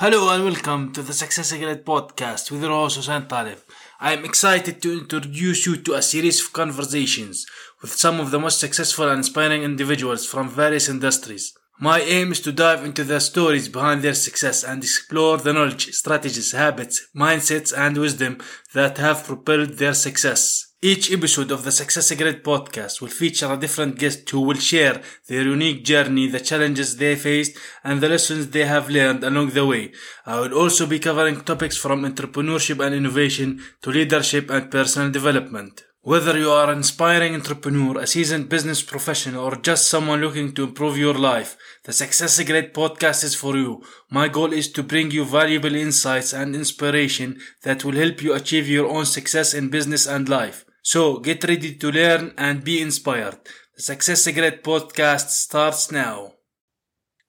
Hello and welcome to the Success Ignite podcast with host Hussein Talib. I am excited to introduce you to a series of conversations with some of the most successful and inspiring individuals from various industries. My aim is to dive into the stories behind their success and explore the knowledge, strategies, habits, mindsets, and wisdom that have propelled their success. Each episode of the Success Grid podcast will feature a different guest who will share their unique journey, the challenges they faced, and the lessons they have learned along the way. I will also be covering topics from entrepreneurship and innovation to leadership and personal development. Whether you are an inspiring entrepreneur, a seasoned business professional, or just someone looking to improve your life, the Success Grid podcast is for you. My goal is to bring you valuable insights and inspiration that will help you achieve your own success in business and life. So get ready to learn and be inspired. The Success Grid podcast starts now.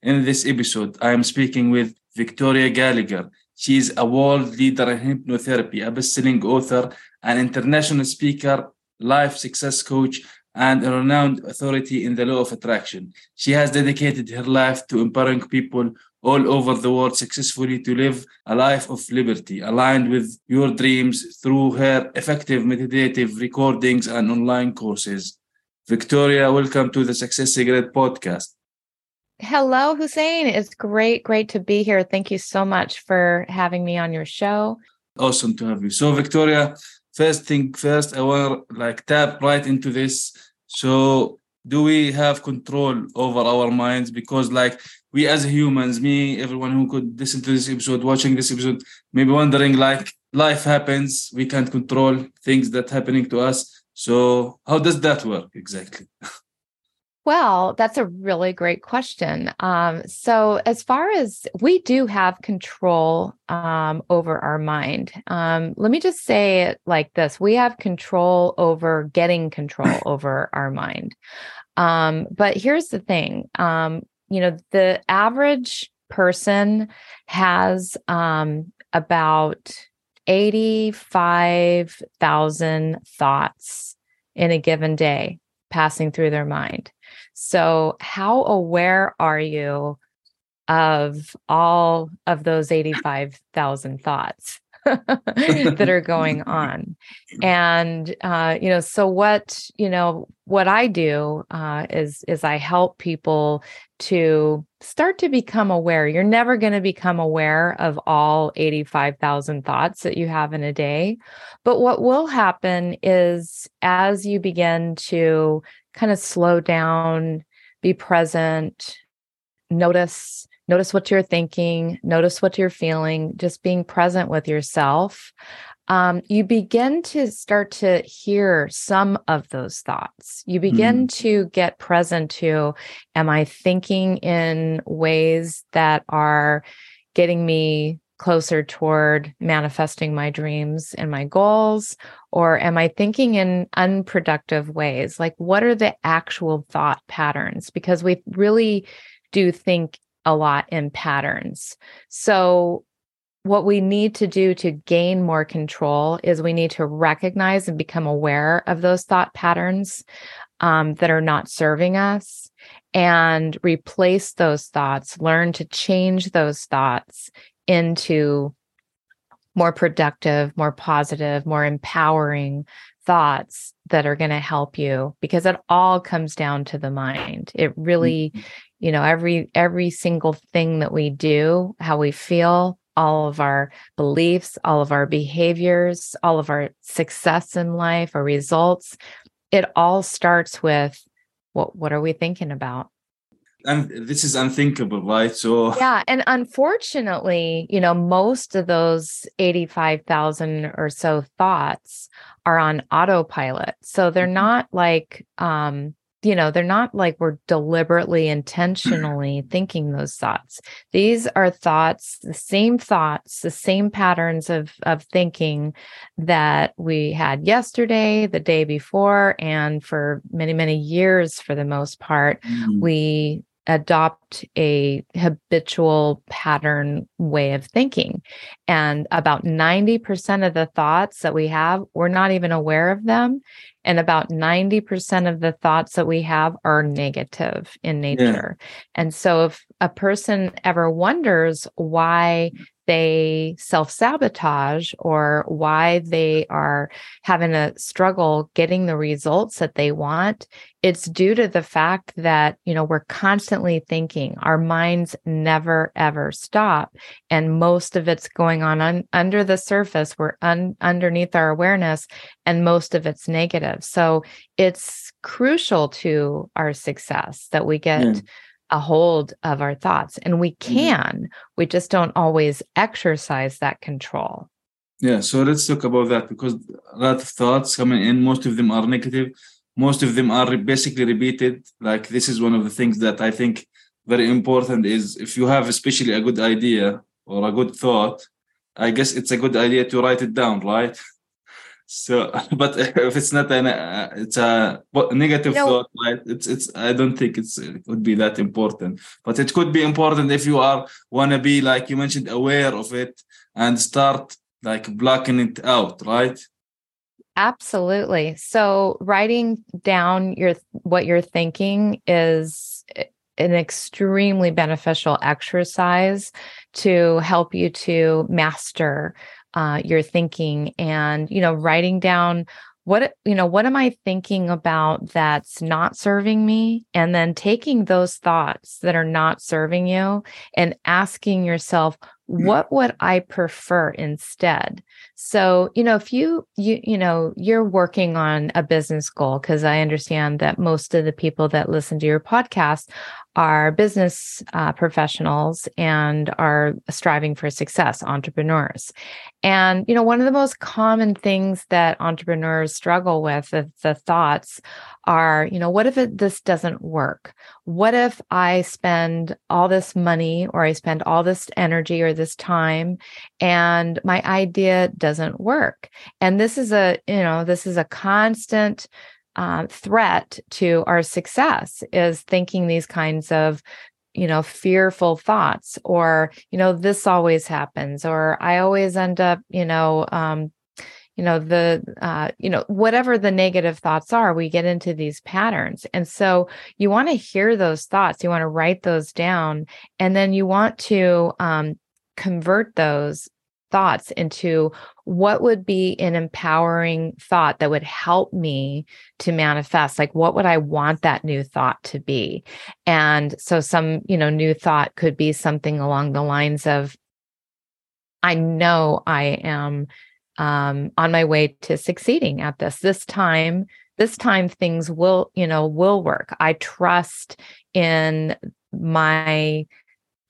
In this episode, I am speaking with Victoria Gallagher. She is a world leader in hypnotherapy, a best-selling author, an international speaker, life success coach, and a renowned authority in the law of attraction. She has dedicated her life to empowering people all over the world successfully to live a life of liberty aligned with your dreams through her effective meditative recordings and online courses. Victoria, welcome to the Success Grid podcast. Hello, Hussein. It's great, great to be here. Thank you so much for having me on your show. Awesome to have you. So, Victoria, first thing first, I want to like tap right into this. So, do we have control over our minds? Because, like, we as humans, me, everyone who could listen to this episode, watching this episode, maybe wondering like life happens, we can't control things that happening to us. So how does that work exactly? Well, that's a really great question. Um, so, as far as we do have control um, over our mind, um, let me just say it like this we have control over getting control over our mind. Um, but here's the thing um, you know, the average person has um, about 85,000 thoughts in a given day passing through their mind. So, how aware are you of all of those 85,000 thoughts? that are going on and uh, you know so what you know what i do uh, is is i help people to start to become aware you're never going to become aware of all 85000 thoughts that you have in a day but what will happen is as you begin to kind of slow down be present notice notice what you're thinking, notice what you're feeling, just being present with yourself. Um, you begin to start to hear some of those thoughts. You begin mm. to get present to, am I thinking in ways that are getting me closer toward manifesting my dreams and my goals? Or am I thinking in unproductive ways? Like, what are the actual thought patterns? Because we really do think a lot in patterns. So, what we need to do to gain more control is we need to recognize and become aware of those thought patterns um, that are not serving us and replace those thoughts, learn to change those thoughts into more productive, more positive, more empowering thoughts that are going to help you because it all comes down to the mind. It really mm-hmm you know every every single thing that we do how we feel all of our beliefs all of our behaviors all of our success in life our results it all starts with what what are we thinking about and this is unthinkable right so yeah and unfortunately you know most of those 85,000 or so thoughts are on autopilot so they're mm-hmm. not like um you know they're not like we're deliberately intentionally thinking those thoughts these are thoughts the same thoughts the same patterns of of thinking that we had yesterday the day before and for many many years for the most part mm-hmm. we adopt a habitual pattern way of thinking. And about 90% of the thoughts that we have, we're not even aware of them. And about 90% of the thoughts that we have are negative in nature. Yeah. And so if a person ever wonders why they self sabotage or why they are having a struggle getting the results that they want, it's due to the fact that, you know, we're constantly thinking. Our minds never ever stop. And most of it's going on un- under the surface. We're un- underneath our awareness, and most of it's negative. So it's crucial to our success that we get. Yeah a hold of our thoughts and we mm-hmm. can we just don't always exercise that control. Yeah so let's talk about that because a lot of thoughts coming in most of them are negative most of them are basically repeated. Like this is one of the things that i think very important is if you have especially a good idea or a good thought i guess it's a good idea to write it down right so but if it's not an uh, it's a negative no. thought right it's it's i don't think it's it would be that important. But it could be important if you are want to be like you mentioned aware of it and start like blocking it out right? Absolutely. So writing down your what you're thinking is an extremely beneficial exercise to help you to master uh, your thinking and you know writing down what you know what am i thinking about that's not serving me and then taking those thoughts that are not serving you and asking yourself mm. what would i prefer instead so you know if you you you know you're working on a business goal because i understand that most of the people that listen to your podcast are business uh, professionals and are striving for success, entrepreneurs. And, you know, one of the most common things that entrepreneurs struggle with, the, the thoughts are, you know, what if it, this doesn't work? What if I spend all this money or I spend all this energy or this time and my idea doesn't work? And this is a, you know, this is a constant uh, threat to our success is thinking these kinds of you know fearful thoughts or you know this always happens or i always end up you know um you know the uh you know whatever the negative thoughts are we get into these patterns and so you want to hear those thoughts you want to write those down and then you want to um convert those thoughts into what would be an empowering thought that would help me to manifest like what would i want that new thought to be? And so some you know new thought could be something along the lines of i know i am um, on my way to succeeding at this. This time this time things will you know will work. I trust in my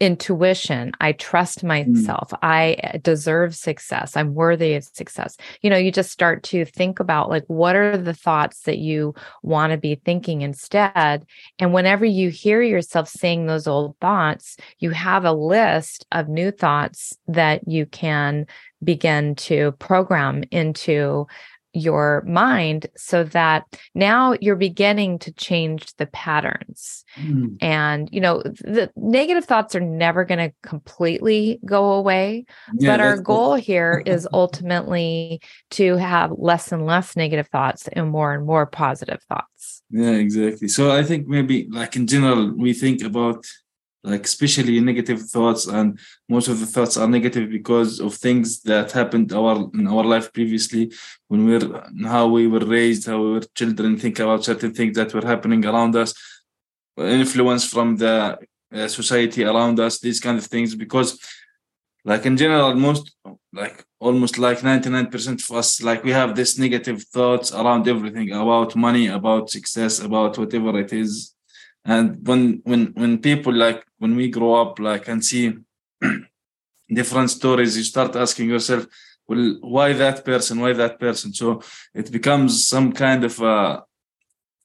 intuition i trust mm. myself mm. i uh, deserve success i'm worthy of success you know you just start to think about like what are the thoughts that you want to be thinking instead and whenever you hear yourself saying those old thoughts you have a list of new thoughts that you can begin to program into your mind so that now you're beginning to change the patterns. Mm. And, you know, the negative thoughts are never going to completely go away. Yeah, but our goal cool. here is ultimately to have less and less negative thoughts and more and more positive thoughts. Yeah, exactly. So I think maybe like in general, we think about like especially negative thoughts and most of the thoughts are negative because of things that happened our in our life previously when we're how we were raised how we children think about certain things that were happening around us influence from the uh, society around us these kind of things because like in general most like almost like 99% of us like we have this negative thoughts around everything about money about success about whatever it is and when when when people like when we grow up like and see different stories you start asking yourself well why that person? Why that person? So it becomes some kind of uh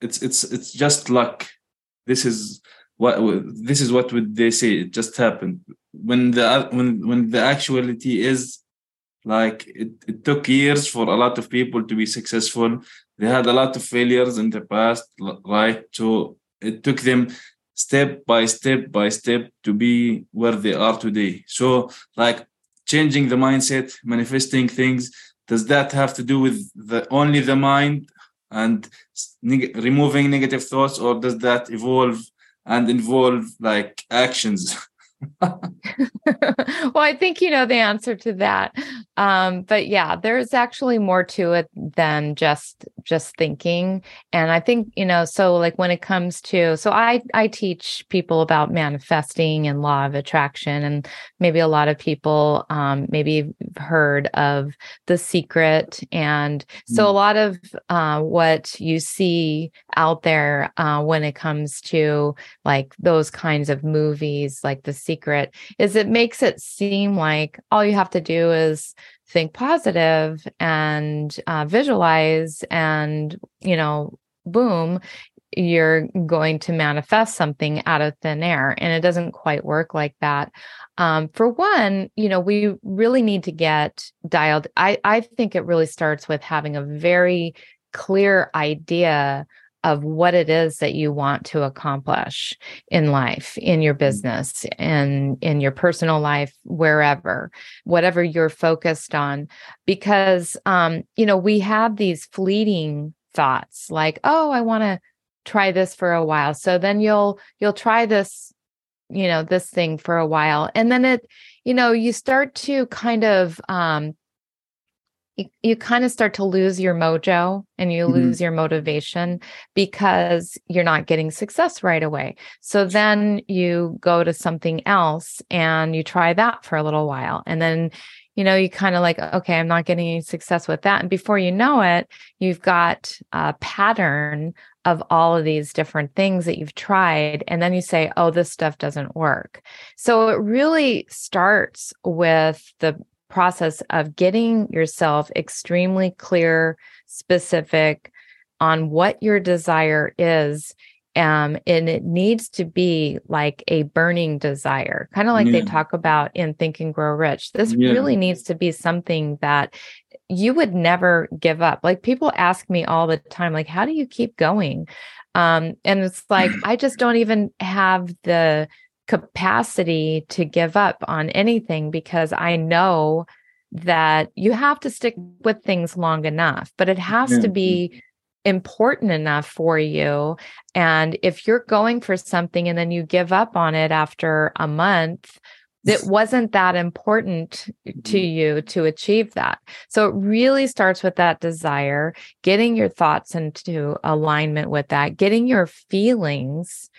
it's it's it's just luck. This is what this is what would they say? It just happened. When the when when the actuality is like it, it took years for a lot of people to be successful. They had a lot of failures in the past right? So it took them step by step by step to be where they are today so like changing the mindset manifesting things does that have to do with the only the mind and neg- removing negative thoughts or does that evolve and involve like actions well, I think you know the answer to that. Um, but yeah, there's actually more to it than just just thinking. And I think, you know, so like when it comes to so I I teach people about manifesting and law of attraction. And maybe a lot of people um maybe heard of the secret. And so mm. a lot of uh, what you see out there uh, when it comes to like those kinds of movies, like the secret is it makes it seem like all you have to do is think positive and uh, visualize and you know boom you're going to manifest something out of thin air and it doesn't quite work like that. Um, for one you know we really need to get dialed i i think it really starts with having a very clear idea of what it is that you want to accomplish in life, in your mm. business, and in your personal life, wherever, whatever you're focused on. Because, um, you know, we have these fleeting thoughts like, oh, I want to try this for a while. So then you'll, you'll try this, you know, this thing for a while. And then it, you know, you start to kind of, um, you, you kind of start to lose your mojo and you mm-hmm. lose your motivation because you're not getting success right away. So then you go to something else and you try that for a little while. And then, you know, you kind of like, okay, I'm not getting any success with that. And before you know it, you've got a pattern of all of these different things that you've tried. And then you say, oh, this stuff doesn't work. So it really starts with the process of getting yourself extremely clear, specific on what your desire is. Um, and it needs to be like a burning desire, kind of like yeah. they talk about in Think and Grow Rich. This yeah. really needs to be something that you would never give up. Like people ask me all the time, like, how do you keep going? Um, and it's like, I just don't even have the capacity to give up on anything because I know that you have to stick with things long enough, but it has yeah. to be important enough for you. And if you're going for something and then you give up on it after a month, it wasn't that important to mm-hmm. you to achieve that. So it really starts with that desire, getting your thoughts into alignment with that, getting your feelings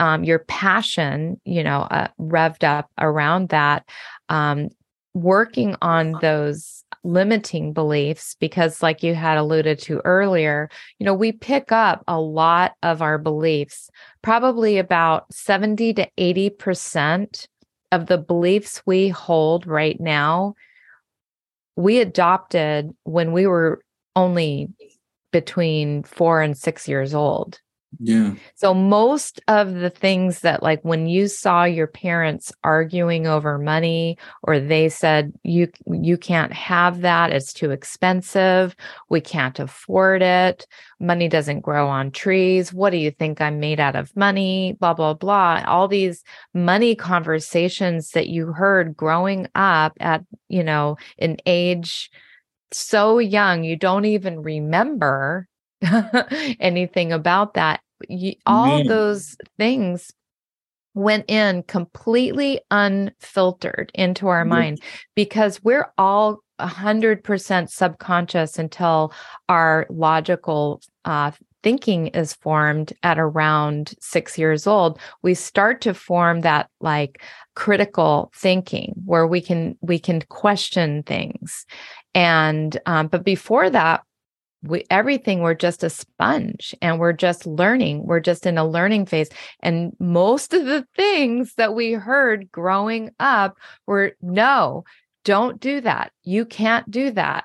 um, your passion, you know, uh, revved up around that, um, working on those limiting beliefs because like you had alluded to earlier you know we pick up a lot of our beliefs probably about 70 to 80% of the beliefs we hold right now we adopted when we were only between 4 and 6 years old yeah. So most of the things that like when you saw your parents arguing over money or they said you you can't have that it's too expensive, we can't afford it, money doesn't grow on trees, what do you think I'm made out of money, blah blah blah. All these money conversations that you heard growing up at, you know, an age so young you don't even remember anything about that. You, all those things went in completely unfiltered into our mind because we're all 100% subconscious until our logical uh, thinking is formed at around six years old. We start to form that like critical thinking where we can we can question things. And um, but before that we everything we're just a sponge and we're just learning we're just in a learning phase. And most of the things that we heard growing up were no don't do that. You can't do that.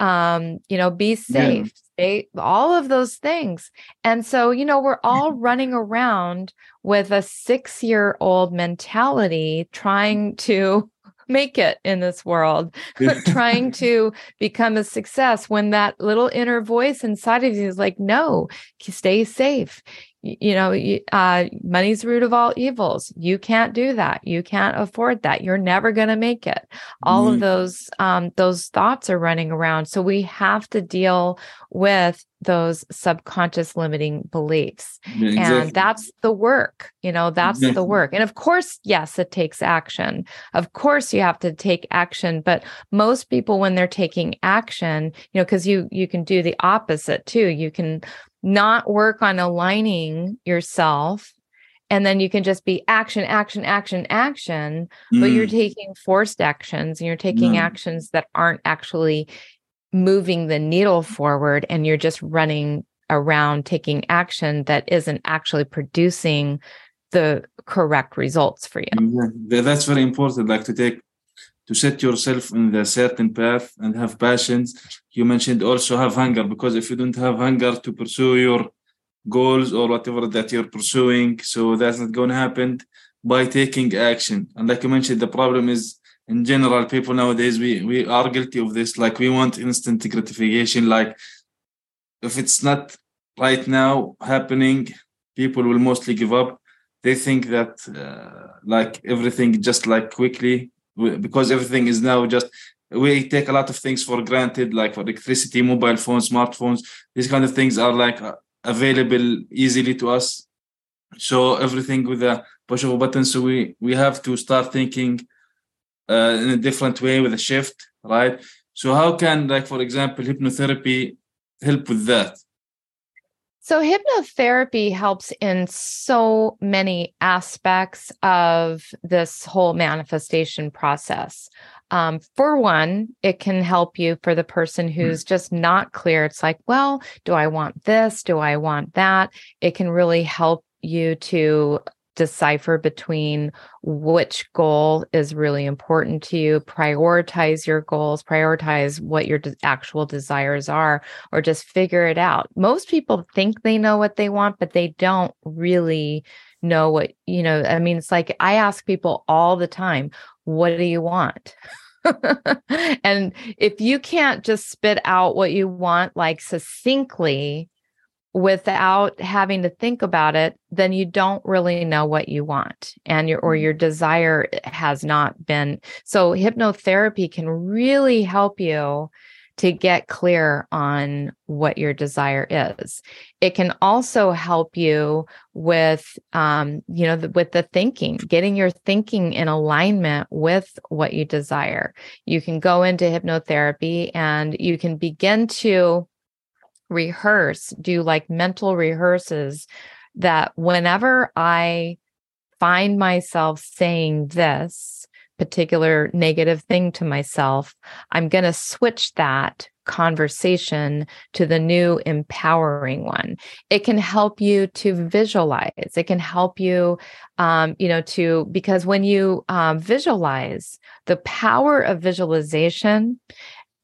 Um you know be safe. Yeah. Stay, all of those things. And so you know we're all running around with a 6 year old mentality trying to make it in this world, but trying to become a success when that little inner voice inside of you is like, no, stay safe. You know uh, money's root of all evils. You can't do that. You can't afford that. You're never going to make it. All mm. of those um, those thoughts are running around. So we have to deal with those subconscious limiting beliefs. Yeah, exactly. and that's the work you know that's exactly. the work. And of course yes it takes action. Of course you have to take action. But most people when they're taking action you know because you you can do the opposite too. You can not work on aligning yourself and then you can just be action action action action mm. but you're mm. taking forced actions and you're taking mm. actions that aren't actually moving the needle forward and you're just running around taking action that isn't actually producing the correct results for you yeah, that's very important like to take to set yourself in the certain path and have passions. You mentioned also have hunger because if you don't have hunger to pursue your goals or whatever that you're pursuing, so that's not going to happen by taking action. And like you mentioned, the problem is in general, people nowadays we we are guilty of this. Like we want instant gratification. Like if it's not right now happening, people will mostly give up. They think that uh, like everything just like quickly because everything is now just we take a lot of things for granted like for electricity mobile phones smartphones. These kind of things are like uh, available easily to us. So everything with a push of a button so we we have to start thinking uh, in a different way with a shift right? So how can like for example hypnotherapy help with that so, hypnotherapy helps in so many aspects of this whole manifestation process. Um, for one, it can help you for the person hmm. who's just not clear. It's like, well, do I want this? Do I want that? It can really help you to decipher between which goal is really important to you, prioritize your goals, prioritize what your de- actual desires are, or just figure it out. Most people think they know what they want, but they don't really know what, you know, I mean, it's like I ask people all the time, what do you want? and if you can't just spit out what you want like succinctly, without having to think about it then you don't really know what you want and your or your desire has not been so hypnotherapy can really help you to get clear on what your desire is. It can also help you with um, you know the, with the thinking getting your thinking in alignment with what you desire. You can go into hypnotherapy and you can begin to rehearse, do like mental rehearses that whenever I find myself saying this particular negative thing to myself, I'm going to switch that conversation to the new empowering one. It can help you to visualize. It can help you, um, you know, to because when you um, visualize, the power of visualization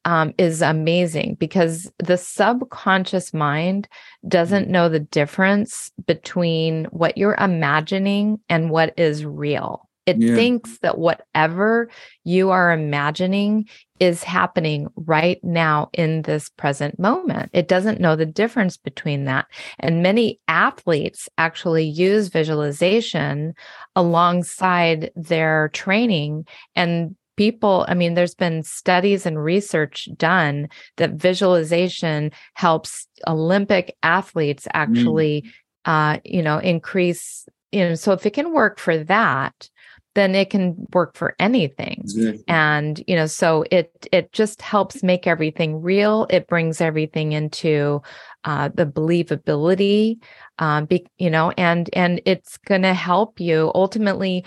um, is amazing because the subconscious mind doesn't mm. know the difference between what you're imagining and what is real. It yeah. thinks that whatever you are imagining is happening right now in this present moment. It doesn't know the difference between that. And many athletes actually use visualization alongside their training and people i mean there's been studies and research done that visualization helps olympic athletes mm. actually mm. uh you know increase you know so if it can work for that then it can work for anything exactly. and you know so it it just helps make everything real it brings everything into uh, the believability um, be, you know and and it's going to help you ultimately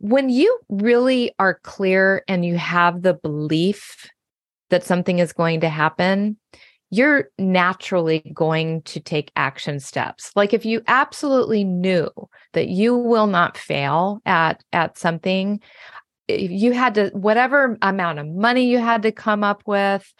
when you really are clear and you have the belief that something is going to happen, you're naturally going to take action steps. Like if you absolutely knew that you will not fail at at something, you had to whatever amount of money you had to come up with,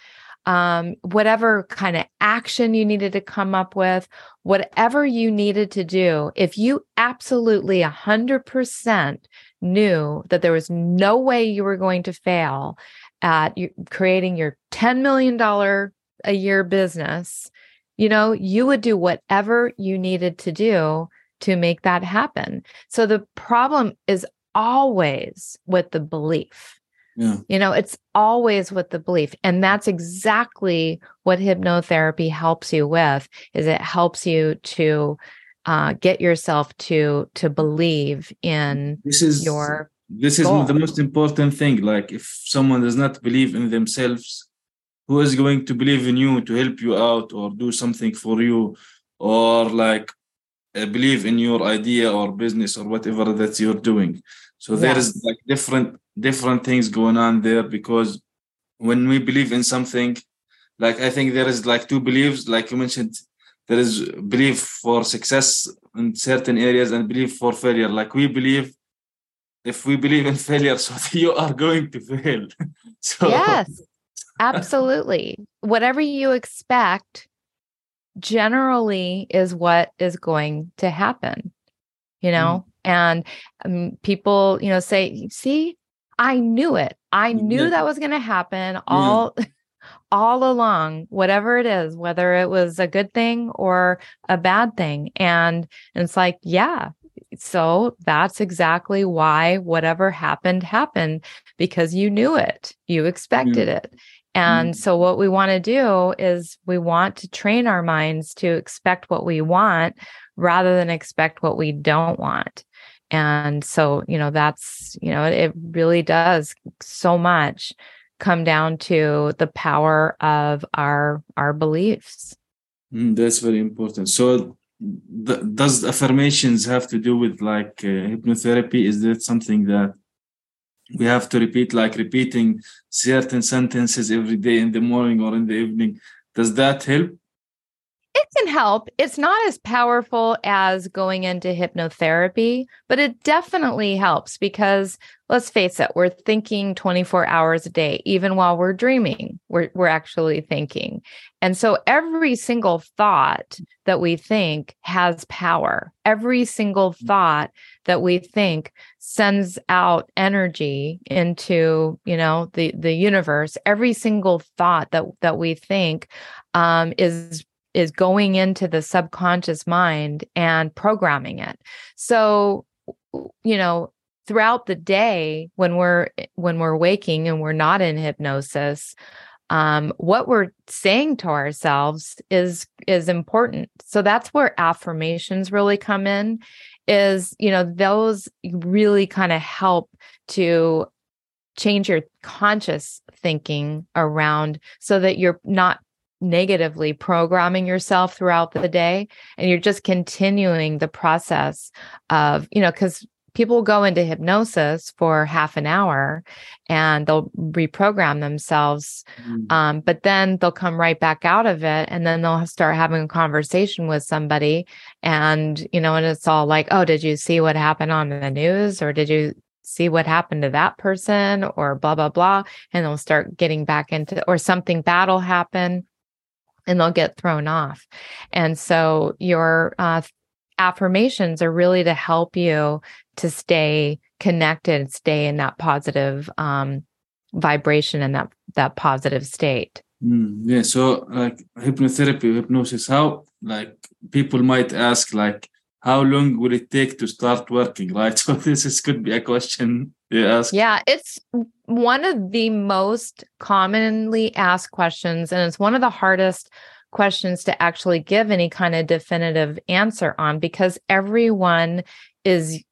um, whatever kind of action you needed to come up with, whatever you needed to do, if you absolutely a hundred percent knew that there was no way you were going to fail at creating your $10 million a year business, you know, you would do whatever you needed to do to make that happen. So the problem is always with the belief. Yeah. You know, it's always with the belief. And that's exactly what hypnotherapy helps you with is it helps you to uh, get yourself to to believe in This is your this is goal. the most important thing. Like if someone does not believe in themselves, who is going to believe in you to help you out or do something for you or like uh, believe in your idea or business or whatever that you're doing so there is like different different things going on there because when we believe in something like i think there is like two beliefs like you mentioned there is belief for success in certain areas and belief for failure like we believe if we believe in failure so you are going to fail so Yes, absolutely. Whatever you expect generally is what is going to happen, you know? And um, people, you know, say, see, I knew it. I knew Yeah. that was going to happen all. All along whatever it is whether it was a good thing or a bad thing. And it's like yeah so that's exactly why whatever happened happened because you knew it. You expected it. And Mm. so what we want to do is we want to train our minds to expect what we want rather than expect what we don't want. And so you know that's you know it really does so much come down to the power of our our beliefs Mm, that's very important. So, th- does affirmations have to do with like uh, hypnotherapy? Is that something that we have to repeat, like repeating certain sentences every day in the morning or in the evening? Does that help? It can help. It's not as powerful as going into hypnotherapy but it definitely helps because let's face it we're thinking 24 hours a day even while we're dreaming we're we're actually thinking. And so every single thought that we think has power. Every single thought that we think sends out energy into you know the the universe. Every single thought that that we think um, is is going into the subconscious mind and programming it. So you know throughout the day when we're when we're waking and we're not in hypnosis um, what we're saying to ourselves is is important. So that's where affirmations really come in is you know those really kind of help to change your conscious thinking around so that you're not negatively programming yourself throughout the day and you're just continuing the process of you know because people go into hypnosis for half an hour and they'll reprogram themselves Mm. um, but then they'll come right back out of it and then they'll start having a conversation with somebody and you know and it's all like oh did you see what happened on the news or did you see what happened to that person or blah blah blah and they'll start getting back into or something bad will happen and they'll get thrown off and so your uh, affirmations are really to help you to stay connected stay in that positive um, vibration and that that positive state Mm, yeah. So, like hypnotherapy, hypnosis, how like people might ask, like, how long will it take to start working? Right. So, this is could be a question you ask. Yeah, it's one of the most commonly asked questions, and it's one of the hardest questions to actually give any kind of definitive answer on because everyone is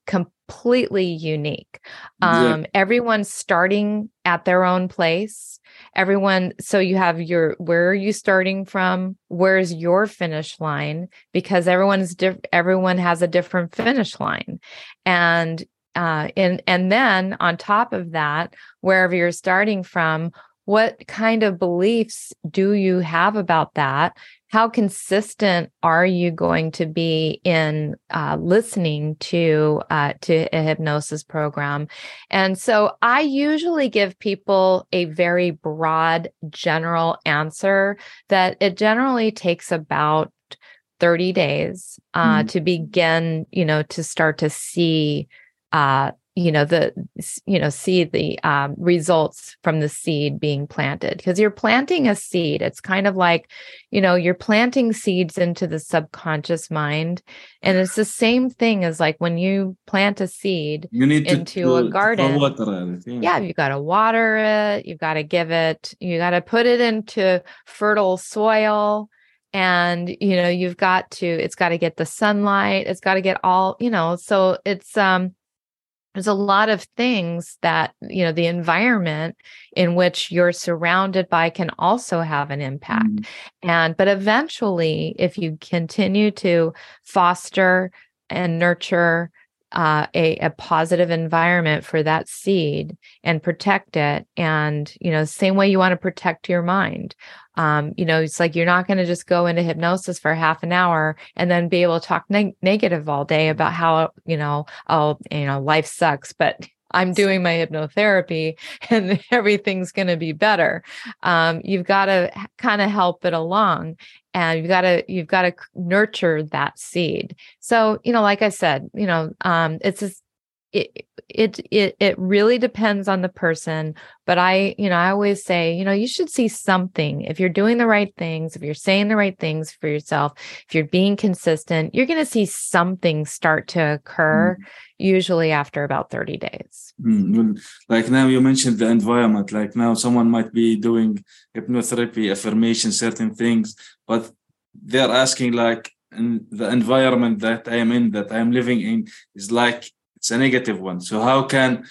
completely unique. Yeah. Um, everyone's starting at their own place. Everyone, so you have your where are you starting from? Where's your finish line? Because everyone's diff- everyone has a different finish line, and uh, and and then on top of that, wherever you're starting from, what kind of beliefs do you have about that? How consistent are you going to be in uh, listening to uh, to a hypnosis program? And so, I usually give people a very broad, general answer that it generally takes about 30 days uh, Mhm. to begin, you know, to start to see uh you know the you know see the um, results from the seed being planted because you're planting a seed it's kind of like you know you're planting seeds into the subconscious mind and it's the same thing as like when you plant a seed You need into to, a garden. it. Yeah. yeah you got to water it you got to give it you got to put it into fertile soil and you know you've got to it's got to get the sunlight it's got to get all you know so it's um there's a lot of things that you know the environment in which you're surrounded by can also have an impact Mm. and but eventually if you continue to foster and nurture uh, a, a positive environment for that seed and protect it and you know same way you want to protect your mind. Um, you know it's like you're not going to just go into hypnosis for half an hour and then be able to talk neg- negative all day about how you know oh you know life sucks but i'm doing my hypnotherapy and everything's going to be better. Um, you've got to kind of help it along and you've got to you've got to nurture that seed. So you know like i said you know um it's just it it it it really depends on the person but i you know i always say you know you should see something. If you're doing the right things if you're saying the right things for yourself if you're being consistent you're going to see something start to occur usually after about 30 days. Mm, like now you mentioned the environment like now someone might be doing hypnotherapy affirmation certain things but they're asking like in the environment that i am in that i am living in is like it's a negative one so how can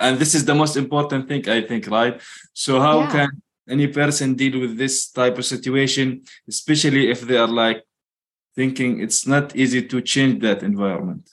and this is the most important thing i think right so how Yeah. can any person deal with this type of situation especially if they are like thinking it's not easy to change that environment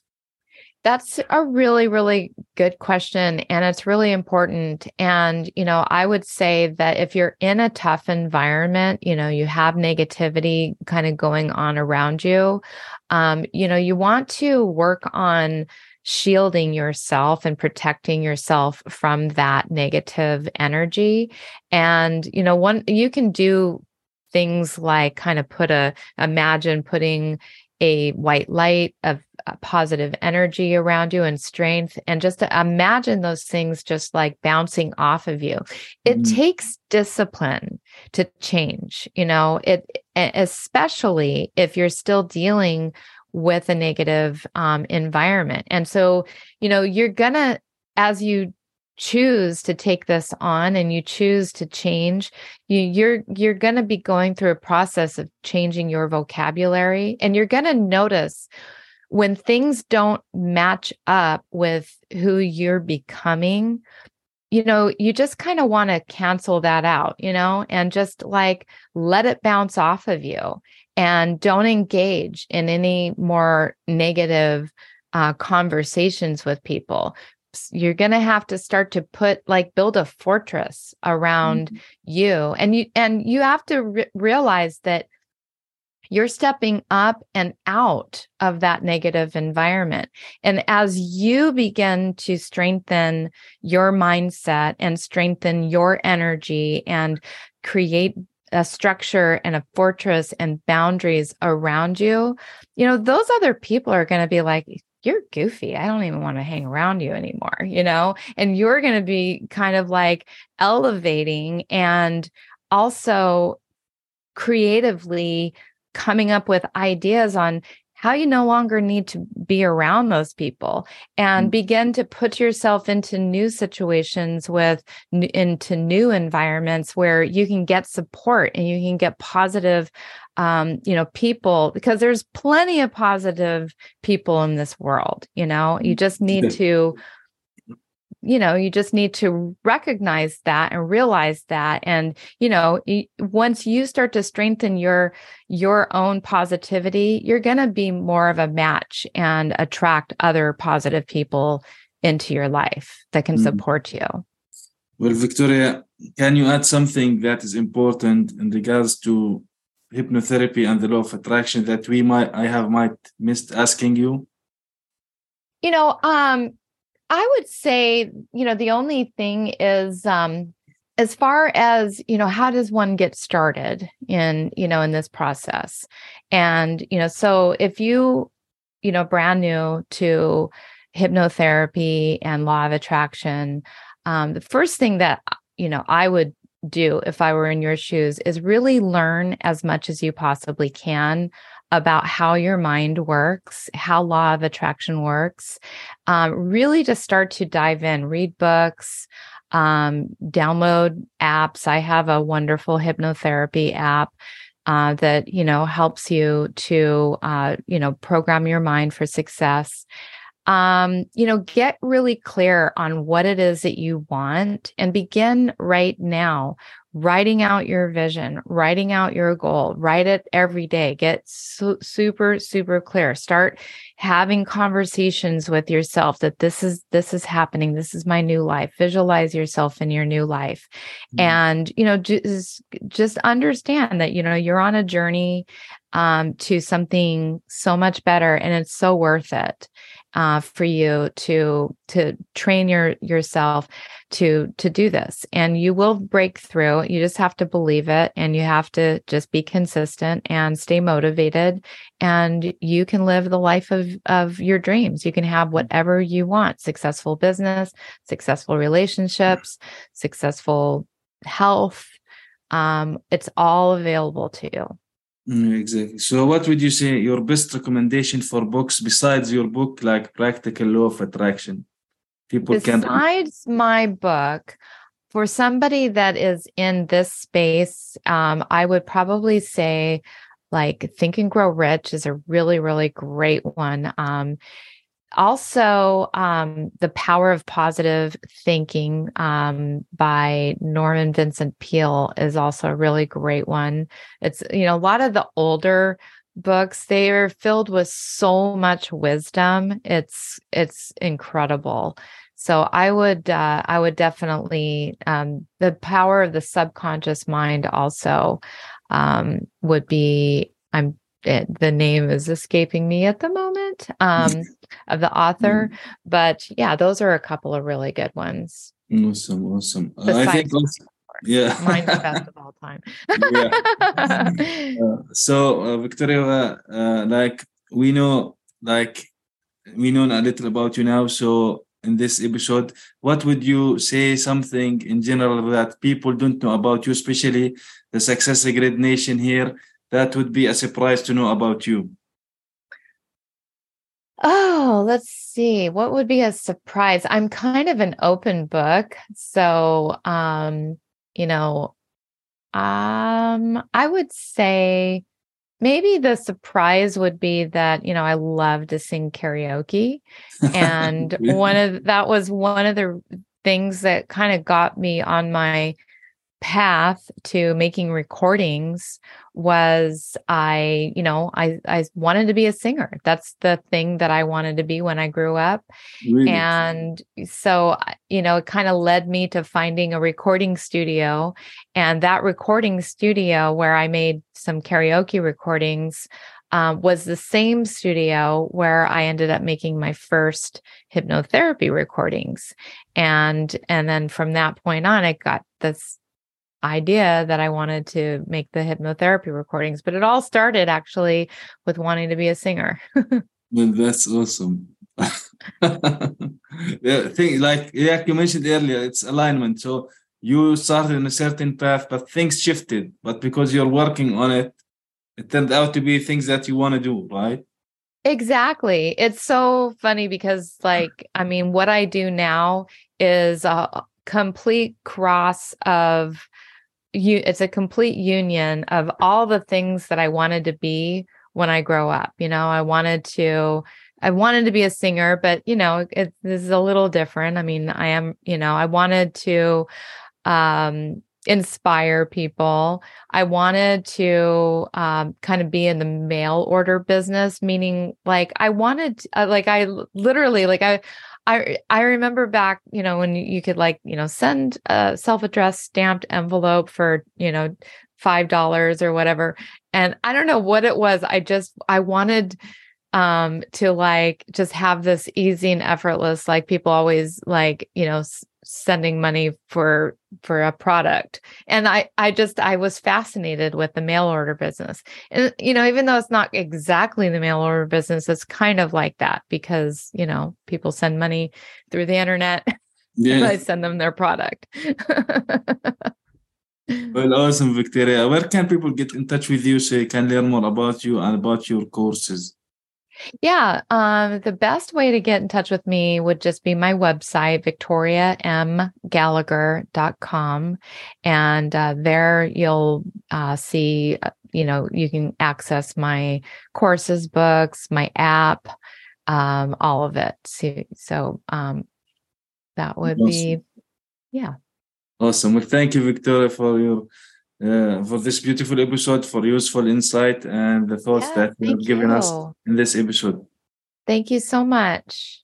That's a really, really good question. And it's really important. And, you know, I would say that if you're in a tough environment, you know, you have negativity kind of going on around you, um, you know, you want to work on shielding yourself and protecting yourself from that negative energy. And, you know, one, you can do things like kind of put a, imagine putting a white light of uh, positive energy around you and strength and just to imagine those things just like bouncing off of you it Mhm. takes discipline to change you know it especially if you're still dealing with a negative um, environment. And so you know you're gonna as you choose to take this on and you choose to change you you're you're going to be going through a process of changing your vocabulary. And you're going to notice when things don't match up with who you're becoming you know you just kind of want to cancel that out you know and just like let it bounce off of you and don't engage in any more negative uh, conversations with people. You're going to have to start to put like build a fortress around you and you and you have to re- realize that you're stepping up and out of that negative environment. And as you begin to strengthen your mindset and strengthen your energy and create a structure and a fortress and boundaries around you you know those other people are going to be like you're goofy. I don't even want to hang around you anymore, you know? And you're going to be kind of like elevating and also creatively coming up with ideas on how you no longer need to be around those people and Mm. begin to put yourself into new situations with into new environments where you can get support and you can get positive um, you know people because there's plenty of positive people in this world you know you just need to you know you just need to recognize that and realize that and you know once you start to strengthen your your own positivity you're going to be more of a match and attract other positive people into your life that can Mm. support you Well, Victoria, can you add something that is important in regards to hypnotherapy and the law of attraction that we might I have might missed asking you? you know um i would say you know the only thing is um as far as you know how does one get started in you know in this process? And you know so if you you know brand new to hypnotherapy and law of attraction, um, the first thing that you know I would do if I were in your shoes is really learn as much as you possibly can about how your mind works, how law of attraction works. Um, really, to start to dive in, read books, um, download apps. I have a wonderful hypnotherapy app. Uh, that you know helps you to uh, you know program your mind for success um, you know, get really clear on what it is that you want and begin right now writing out your vision, writing out your goal, write it every day. Get su- super, super clear. Start having conversations with yourself that this is this is happening. This is my new life. Visualize yourself in your new life. Mm-hmm. And, you know, just just understand that, you know, you're on a journey um, to something so much better and it's so worth it uh, for you to to train your yourself to to do this. And you will break through. You just have to believe it and you have to just be consistent and stay motivated and you can live the life of of your dreams. You can have whatever you want successful business successful relationships successful health um, it's all available to you Mm, exactly. So, what would you say your best recommendation for books besides your book, like Practical Law of Attraction? People besides can. Besides my book, for somebody that is in this space, um, I would probably say, like, Think and Grow Rich is a really, really great one. Um, also um, the power of positive thinking um, by norman vincent peale is also a really great one. It's you know a lot of the older books they are filled with so much wisdom. It's it's incredible. So i would uh, i would definitely um, the power of the subconscious mind also um, would be i'm it, the name is escaping me at the moment um, of the author, mm. but yeah, those are a couple of really good ones. Awesome, awesome. Uh, I think also, yeah, mine's the best of all time. yeah. Uh, so uh, Victoria, uh, like we know, like we know a little about you now. So in this episode, what would you say something in general that people don't know about you, especially the Success Grid Nation here? That would be a surprise to know about you? Oh, let's see. What would be a surprise? I'm kind of an open book. So, um, you know, um, I would say maybe the surprise would be that, you know, I love to sing karaoke. And one of that was one of the things that kind of got me on my path to making recordings was I, you know, I I wanted to be a singer. That's the thing that I wanted to be when I grew up. Really? And so, you know, it kind of led me to finding a recording studio and that recording studio where I made some karaoke recordings um, was the same studio where I ended up making my first hypnotherapy recordings. And and then from that point on, I got this idea that I wanted to make the hypnotherapy recordings, but it all started actually with wanting to be a singer. well, that's awesome. yeah, thing, like yeah, you mentioned earlier, it's alignment. So you started in a certain path, but things shifted. But because you're working on it, it turned out to be things that you want to do, right? Exactly. It's so funny because, like, I mean, what I do now is a complete cross of you it's a complete union of all the things that I wanted to be when I grow up. You know, I wanted to I wanted to be a singer, but you know, it, this is a little different. I mean, I am, you know, I wanted to um inspire people. I wanted to um, kind of be in the mail order business, meaning like I wanted, uh, like I literally, like I, I I remember back, you know, when you could like, you know, send a self-addressed stamped envelope for, you know, five dollars or whatever. And I don't know what it was. I just I wanted um to like just have this easy and effortless, like people always like, you know, sending money for for a product. And i i just i was fascinated with the mail order business. And you know even though it's not exactly the mail order business it's kind of like that because you know people send money through the internet yeah i send them their product. Well awesome victoria. Where can people get in touch with you so they can learn more about you and about your courses yeah. Um, the best way to get in touch with me would just be my website, victoriamgallagher.com. And uh, there you'll uh, see, uh, you know, you can access my courses, books, my app, um, all of it. So, so um, that would awesome. be, yeah. Awesome. Well, thank you, Victoria, for your uh, for this beautiful episode, for useful insight and the thoughts yeah, that you have given us in this episode. Thank you so much.